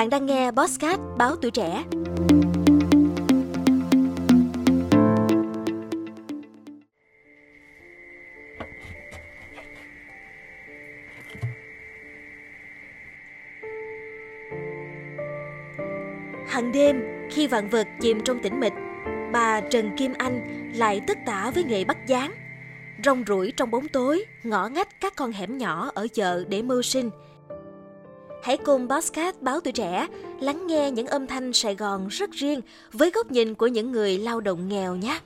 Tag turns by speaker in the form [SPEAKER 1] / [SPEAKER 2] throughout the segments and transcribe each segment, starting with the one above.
[SPEAKER 1] Bạn đang nghe Bosscat báo tuổi trẻ. Hằng đêm, khi vạn vật chìm trong tĩnh mịch, bà Trần Kim Anh lại tất tả với nghề bắt gián. Rong ruổi trong bóng tối, ngõ ngách các con hẻm nhỏ ở chợ để mưu sinh. Hãy cùng Bosscat báo tuổi trẻ lắng nghe những âm thanh Sài Gòn rất riêng với góc nhìn của những người lao động nghèo nhé.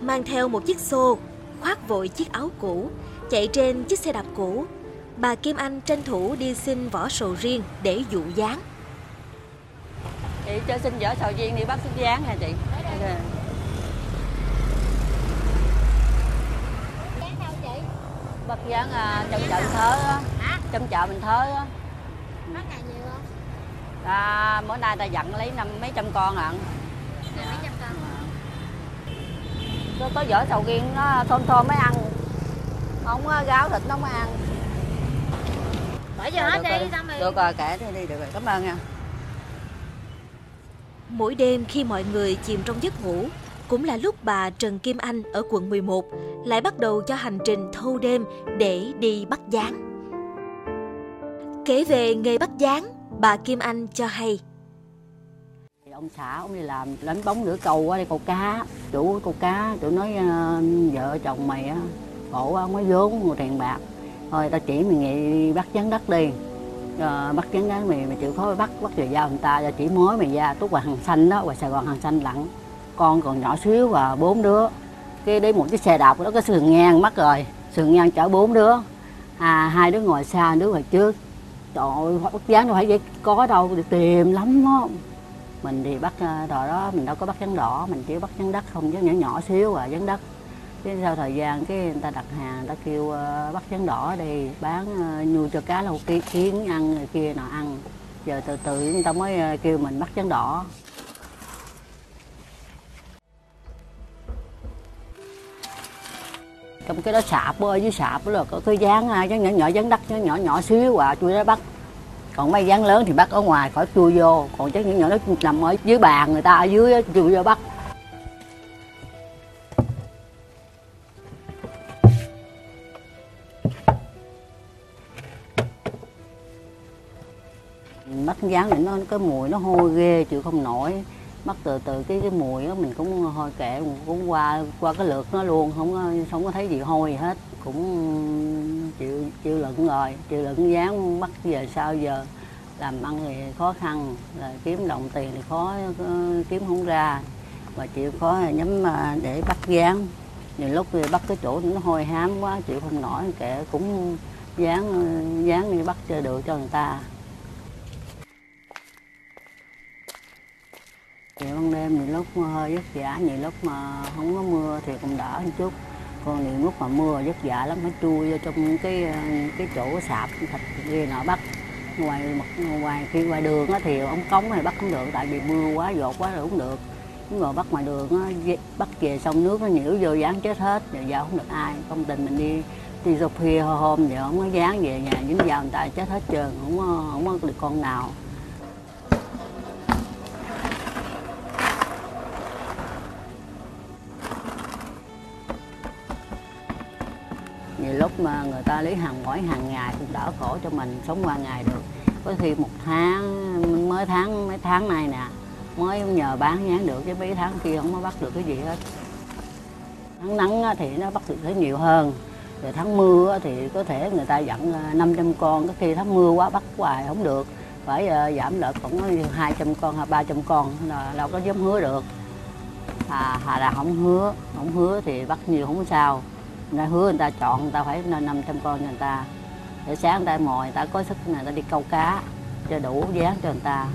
[SPEAKER 1] Mang theo một chiếc xô, khoác vội chiếc áo cũ, chạy trên chiếc xe đạp cũ, bà Kim Anh tranh thủ đi xin vỏ sầu riêng để dụ dáng.
[SPEAKER 2] chị cho xin vỏ sầu riêng đi bắt xích dán hả chị Dạ.
[SPEAKER 3] Dán đâu chị?
[SPEAKER 2] Bắt dán à, trong chợ thớ á. Trong chợ mình thớ á. À, mỗi nay ta dặn lấy năm mấy trăm con
[SPEAKER 3] trăm con.
[SPEAKER 2] có, có vỏ sầu riêng nó thơm thơm mới ăn. Không có gáo thịt nó mới ăn.
[SPEAKER 3] Bỏ vô hết đi, xong rồi.
[SPEAKER 2] được rồi kể đi đi được rồi. Cảm ơn nha.
[SPEAKER 1] Mỗi đêm khi mọi người chìm trong giấc ngủ, cũng là lúc bà Trần Kim Anh ở quận 11 lại bắt đầu cho hành trình thâu đêm để đi bắt gián. Kể về nghề bắt gián, bà Kim Anh cho hay.
[SPEAKER 2] Thì ông xã ông đi làm đánh bóng nửa cầu á đi cầu cá chủ cầu cá chủ nói ờ, vợ chồng mày á khổ quá không vốn mua tiền bạc thôi tao chỉ mày nghề bắt gián đất đi ờ, à, bắt gián đất mày mày chịu khó bắt bắt về giao người ta cho chỉ mối mày ra tốt ngoài hàng xanh đó ngoài sài gòn hàng xanh lặng con còn nhỏ xíu và bốn đứa. Cái đấy một chiếc xe đạp đó có sườn ngang mất rồi sườn ngang chở bốn đứa. À hai đứa ngồi xa đứa ngồi trước. Trời ơi bắt gián đâu phải vậy có đâu tìm lắm đó mình thì bắt ờ, đò đó mình đâu có bắt rắn đỏ mình chỉ bắt rắn đất không chứ nhỏ nhỏ xíu à rắn đất. Cái sau thời gian cái người ta đặt hàng người ta kêu ờ, bắt rắn đỏ đi bán ờ, nhu cho cá lâu kiến, ăn kia nào ăn. Giờ từ từ người ta mới kêu mình bắt rắn đỏ. Trong cái đó sạp ở dưới sạp đó là có cái dán à, dán nhỏ nhỏ dán đất nhỏ nhỏ nhỏ xíu à chui đó bắt còn mấy dán lớn thì bắt ở ngoài khỏi chui vô còn chắc những nhỏ nó nằm ở dưới bàn người ta ở dưới chui vô bắt bắt dán thì nó cái mùi nó hôi ghê chịu không nổi bắt từ từ cái cái mùi đó mình cũng hôi kệ cũng qua qua cái lượt nó luôn, không có không có thấy gì hôi gì hết. Cũng chịu chịu lựng rồi, chịu lựng dán bắt giờ sao giờ làm ăn thì khó khăn, là kiếm đồng tiền thì khó kiếm không ra. Mà chịu khó là nhắm à, để bắt dán nhiều lúc thì bắt cái chỗ nó hôi hám quá, chịu không nổi, kệ cũng dán dán đi bắt chơi được cho người ta thì ban đêm thì lúc hơi vất vả nhiều lúc mà không có mưa thì cũng đỡ một chút. Còn nhiều lúc mà mưa vất vả lắm phải chui vô trong cái ờ, cái chỗ sạp thịt kia nọ bắt. Ngoài mặt ngoài khi ngoài đường á thì ống cống này bắt không được tại vì mưa quá dột quá rồi cũng được. Nhưng mà bắt ngoài đường á bắt về xong nước nó nhiễu vô dán chết hết rồi giờ không được ai công tình mình đi đi dọc khuya hôm giờ không có dán về nhà dính vào người ta chết hết trơn không có, không có được con nào. Nhiều lúc mà người ta lấy hàng mỗi hàng ngày cũng đỡ khổ cho mình sống qua ngày được. Có khi một tháng mới tháng mấy tháng này nè mới nhờ bán nhán được chứ mấy tháng kia không có bắt được cái gì hết. Tháng nắng thì nó bắt được thấy nhiều hơn rồi tháng mưa thì có thể người ta dặn à, 500 con có khi tháng mưa quá bắt hoài không được. Phải à, giảm lợi khoảng 200 con hay 300 con là đâu có dám hứa được. À, hà là không hứa không hứa thì bắt nhiều không sao người ta hứa người ta chọn người ta phải nên 500 con cho người ta. Để sáng người ta mồi người ta có sức người ta đi câu cá cho đủ dán cho người ta.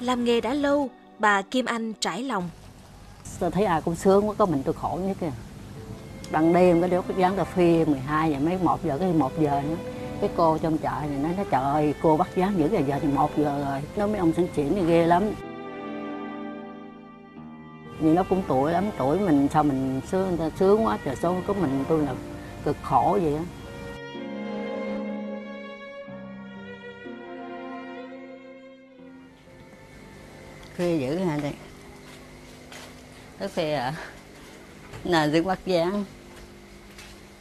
[SPEAKER 1] Làm nghề đã lâu, bà Kim Anh trải lòng.
[SPEAKER 2] tôi thấy ai cũng sướng quá có mình tôi khổ nhất kìa. Ban đêm cái đứa dán cà phê 12 giờ mấy 1 giờ cái 1 giờ nữa. Cái cô trong chợ này nói, trời ơi cô bắt dán dữ giờ giờ thì 1 giờ rồi. Nó mấy ông sinh xỉn thì ghê lắm nhưng nó cũng tuổi lắm, tuổi mình sao mình sướng sướng quá trời số của mình tôi là cực khổ vậy á. Khuya dữ hả đây tới khuya à? Nè đứng bắt dáng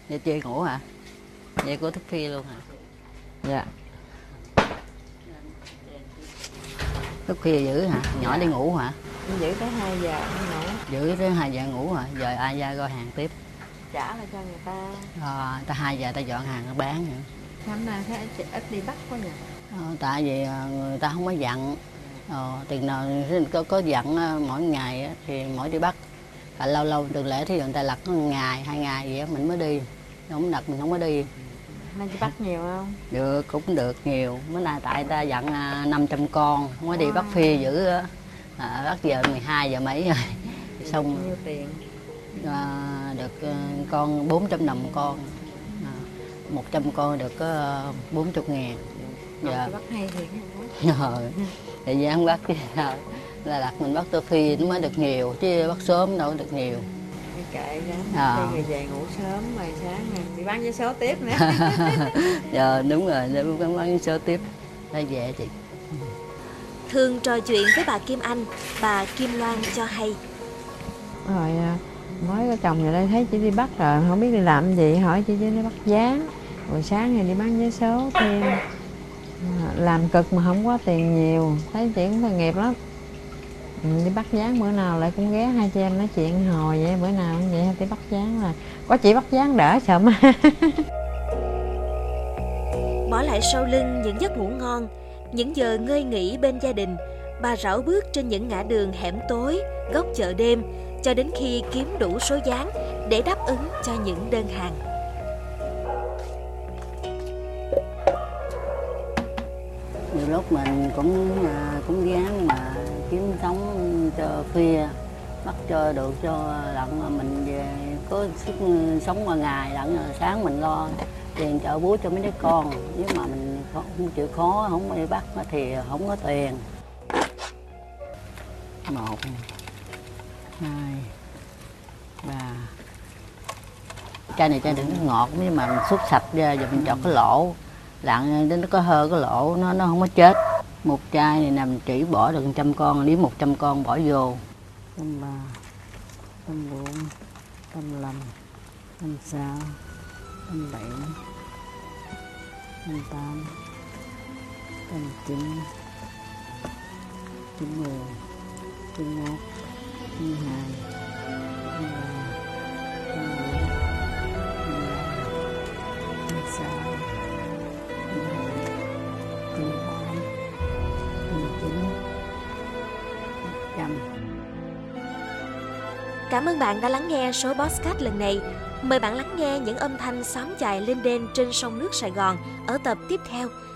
[SPEAKER 2] vậy chơi ngủ hả? Vậy của thức khuya luôn hả?
[SPEAKER 4] Dạ.
[SPEAKER 2] Thức khuya dữ hả? Nhỏ đi ngủ hả?
[SPEAKER 4] Giữ tới 2 giờ ngủ.
[SPEAKER 2] Giữ tới hai giờ ngủ hả giờ ai ra gọi hàng tiếp?
[SPEAKER 4] Trả lại cho người ta.
[SPEAKER 2] À, ta hai giờ ta dọn hàng bán nữa.
[SPEAKER 4] Năm nay thấy ít đi bắt quá nhỉ?
[SPEAKER 2] Ờ, tại vì ờ, người ta không có dặn. Ờ, tiền nào có, có dặn ờ, mỗi ngày thì mỗi đi bắt. À, lâu lâu từ lễ thì người ta lặt có ngày hai ngày vậy á, mình mới đi. Không đặt mình không có đi.
[SPEAKER 4] Nay chị bắt nhiều không?
[SPEAKER 2] Được cũng được nhiều. Bữa nay tại ta dặn à, 500 con không có đi bắt phi dữ á à, bắt giờ 12 giờ mấy rồi. Xong
[SPEAKER 4] nhiêu tiền?
[SPEAKER 2] à, được ờ, con 400 đồng con. À, 100 con được có 40 ngàn.
[SPEAKER 4] Dạ.
[SPEAKER 2] dạ
[SPEAKER 4] bắt hay thiệt
[SPEAKER 2] rồi thì dám bắt chứ sao là đặt mình bắt tô phi nó mới được nhiều chứ bắt sớm đâu được nhiều.
[SPEAKER 4] Kệ ra
[SPEAKER 2] À.
[SPEAKER 4] rồi về ngủ sớm rồi sáng đi bán vé số tiếp nữa.
[SPEAKER 2] Giờ đúng rồi để bán bán số tiếp. Đây về chị
[SPEAKER 1] Thường trò chuyện với bà Kim Anh, bà Kim Loan cho hay.
[SPEAKER 4] rồi à, mới có chồng vào đây thấy chị đi bắt rồi không biết đi làm gì hỏi chị đi bắt giá rồi sáng thì đi bán vé số thêm. À, làm cực mà không có tiền nhiều thấy chị cũng tội nghiệp lắm. Ừ, đi bắt gián bữa nào lại cũng ghé hai chị em nói chuyện hồi vậy bữa nào cũng vậy đi bắt gián là có chị bắt gián đỡ sợ ma
[SPEAKER 1] Bỏ lại sau lưng những giấc ngủ ngon, những giờ ngơi nghỉ bên gia đình, bà rảo bước trên những ngã đường hẻm tối, góc chợ đêm, cho đến khi kiếm đủ số dáng để đáp ứng cho những đơn hàng.
[SPEAKER 2] nhiều lúc mình cũng à, cũng gắng mà kiếm sống cho khuya bắt cho được cho lận mà mình về có sức ừ, sống qua ngày lận à, sáng mình lo tiền chợ búa cho mấy đứa con nếu mà mình không chịu khó, không đi bắt nó thì không có tiền. Một, hai, ba. Chai này chai đừng ngọt, nhưng mà mình xúc sạch ra rồi mình chọn cái lỗ. Lặn đến nó có hơi cái lỗ, nó nó không có chết. Một chai này nằm chỉ bỏ được trăm con nếu một trăm con bỏ vô. Trăm ba trăm bốn trăm năm trăm sáu trăm bảy trăm tám trăm chín trăm mười trăm một trăm hai trăm ba trăm bốn trăm năm trăm sáu trăm tám trăm chín trăm
[SPEAKER 1] Cảm ơn bạn đã lắng nghe số podcast lần này. Mời bạn lắng nghe những âm thanh xóm chài lên đên trên sông nước Sài Gòn ở tập tiếp theo.